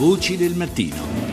Voci del mattino.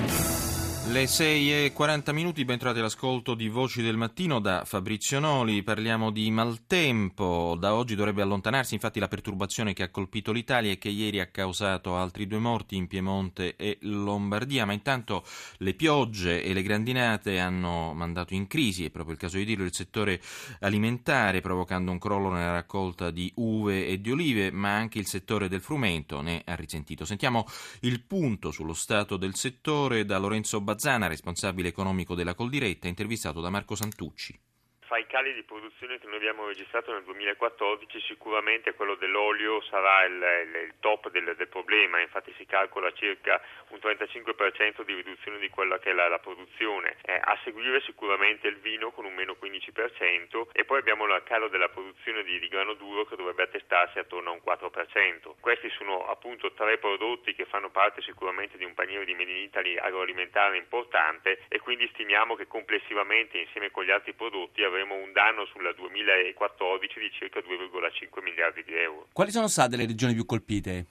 Le 6 e 40 minuti, bentornati all'ascolto di Voci del Mattino da Fabrizio Noli. Parliamo di maltempo. Da oggi dovrebbe allontanarsi infatti la perturbazione che ha colpito l'Italia e che ieri ha causato altri due morti in Piemonte e Lombardia. Ma intanto le piogge e le grandinate hanno mandato in crisi, è proprio il caso di dirlo, il settore alimentare, provocando un crollo nella raccolta di uve e di olive, ma anche il settore del frumento ne ha risentito. Sentiamo il punto sullo stato del settore da Lorenzo Bazzani Bazzana, responsabile economico della Coldiretta, intervistato da Marco Santucci. Fra i cali di produzione che noi abbiamo registrato nel 2014 sicuramente quello dell'olio sarà il, il, il top del, del, problema, infatti si calcola circa un 35% di riduzione di quella che è la, la produzione. Eh, a seguire sicuramente il vino con un meno 15% e poi abbiamo il calo della produzione di, di grano duro che dovrebbe attestarsi attorno a un 4%. Questi sono appunto tre prodotti che fanno parte sicuramente di un paniere di Made in Italy agroalimentare importante e quindi stimiamo che complessivamente insieme con gli altri prodotti avremo avremo un danno sul 2014 di circa 2,5 miliardi di euro. Quali sono state le regioni più colpite?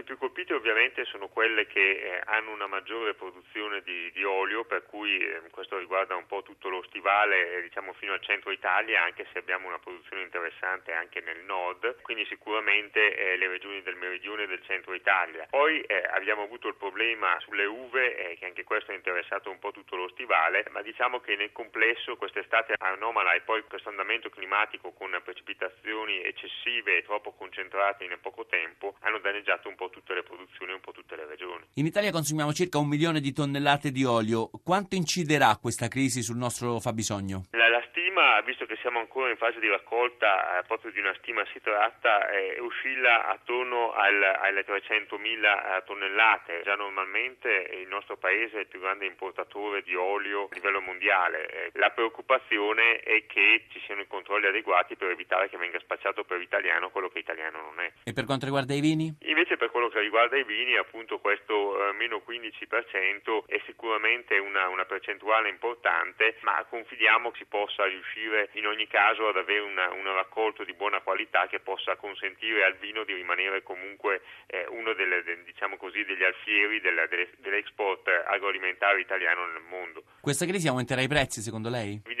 Regioni più colpite ovviamente sono quelle che eh, hanno una maggiore produzione di, di olio, per cui eh, questo riguarda un po' tutto lo stivale, eh, diciamo fino al centro Italia, anche se abbiamo una produzione interessante anche nel nord, quindi sicuramente eh, le regioni del meridione e del centro Italia. Poi abbiamo avuto il problema sulle uve, che anche questo ha interessato un po' tutto lo stivale, ma diciamo che nel complesso quest'estate anomala e poi questo andamento climatico con precipitazioni eccessive e troppo concentrate in poco tempo hanno danneggiato un po' tutte le produzioni, un po' tutte le regioni. In Italia consumiamo circa un milione di tonnellate di olio. Quanto inciderà questa crisi sul nostro fabbisogno? La, la stima, visto che siamo ancora in fase di raccolta, eh, proprio di una stima si tratta, eh, oscilla attorno al, alle 300.000 eh, tonnellate. Già normalmente il nostro paese è il più grande importatore di olio a livello mondiale. Eh, la preoccupazione è che ci siano i controlli adeguati per evitare che venga spacciato per italiano quello che italiano non è. E per quanto riguarda i vini? Invece per quello che riguarda i vini, appunto questo eh, meno 15% è sicuramente una, una, percentuale importante, ma confidiamo che si possa riuscire in ogni caso ad avere una, un raccolto di buona qualità che possa consentire al vino di rimanere comunque eh, uno delle, de, diciamo così, degli alfieri delle, delle, dell'export agroalimentare italiano nel mondo. Questa crisi aumenterà i prezzi secondo lei? Ci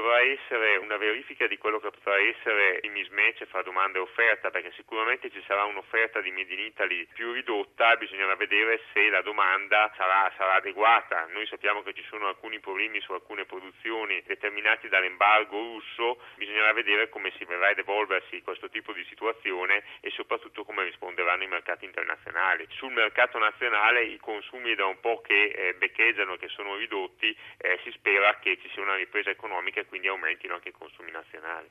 dovrà essere una verifica di quello che potrà essere il mismatch fra domanda e offerta, perché sicuramente ci sarà un'offerta di Made in Italy più ridotta, bisognerà vedere se la domanda sarà, sarà adeguata. Noi sappiamo che ci sono alcuni problemi su alcune produzioni determinati dall'embargo russo, bisognerà vedere come si verrà ad evolversi questo tipo di situazione e soprattutto mercati internazionali. Sul mercato nazionale i consumi da un po' che eh, beccheggiano, che sono ridotti, eh, si spera che ci sia una ripresa economica e quindi aumentino anche i consumi nazionali.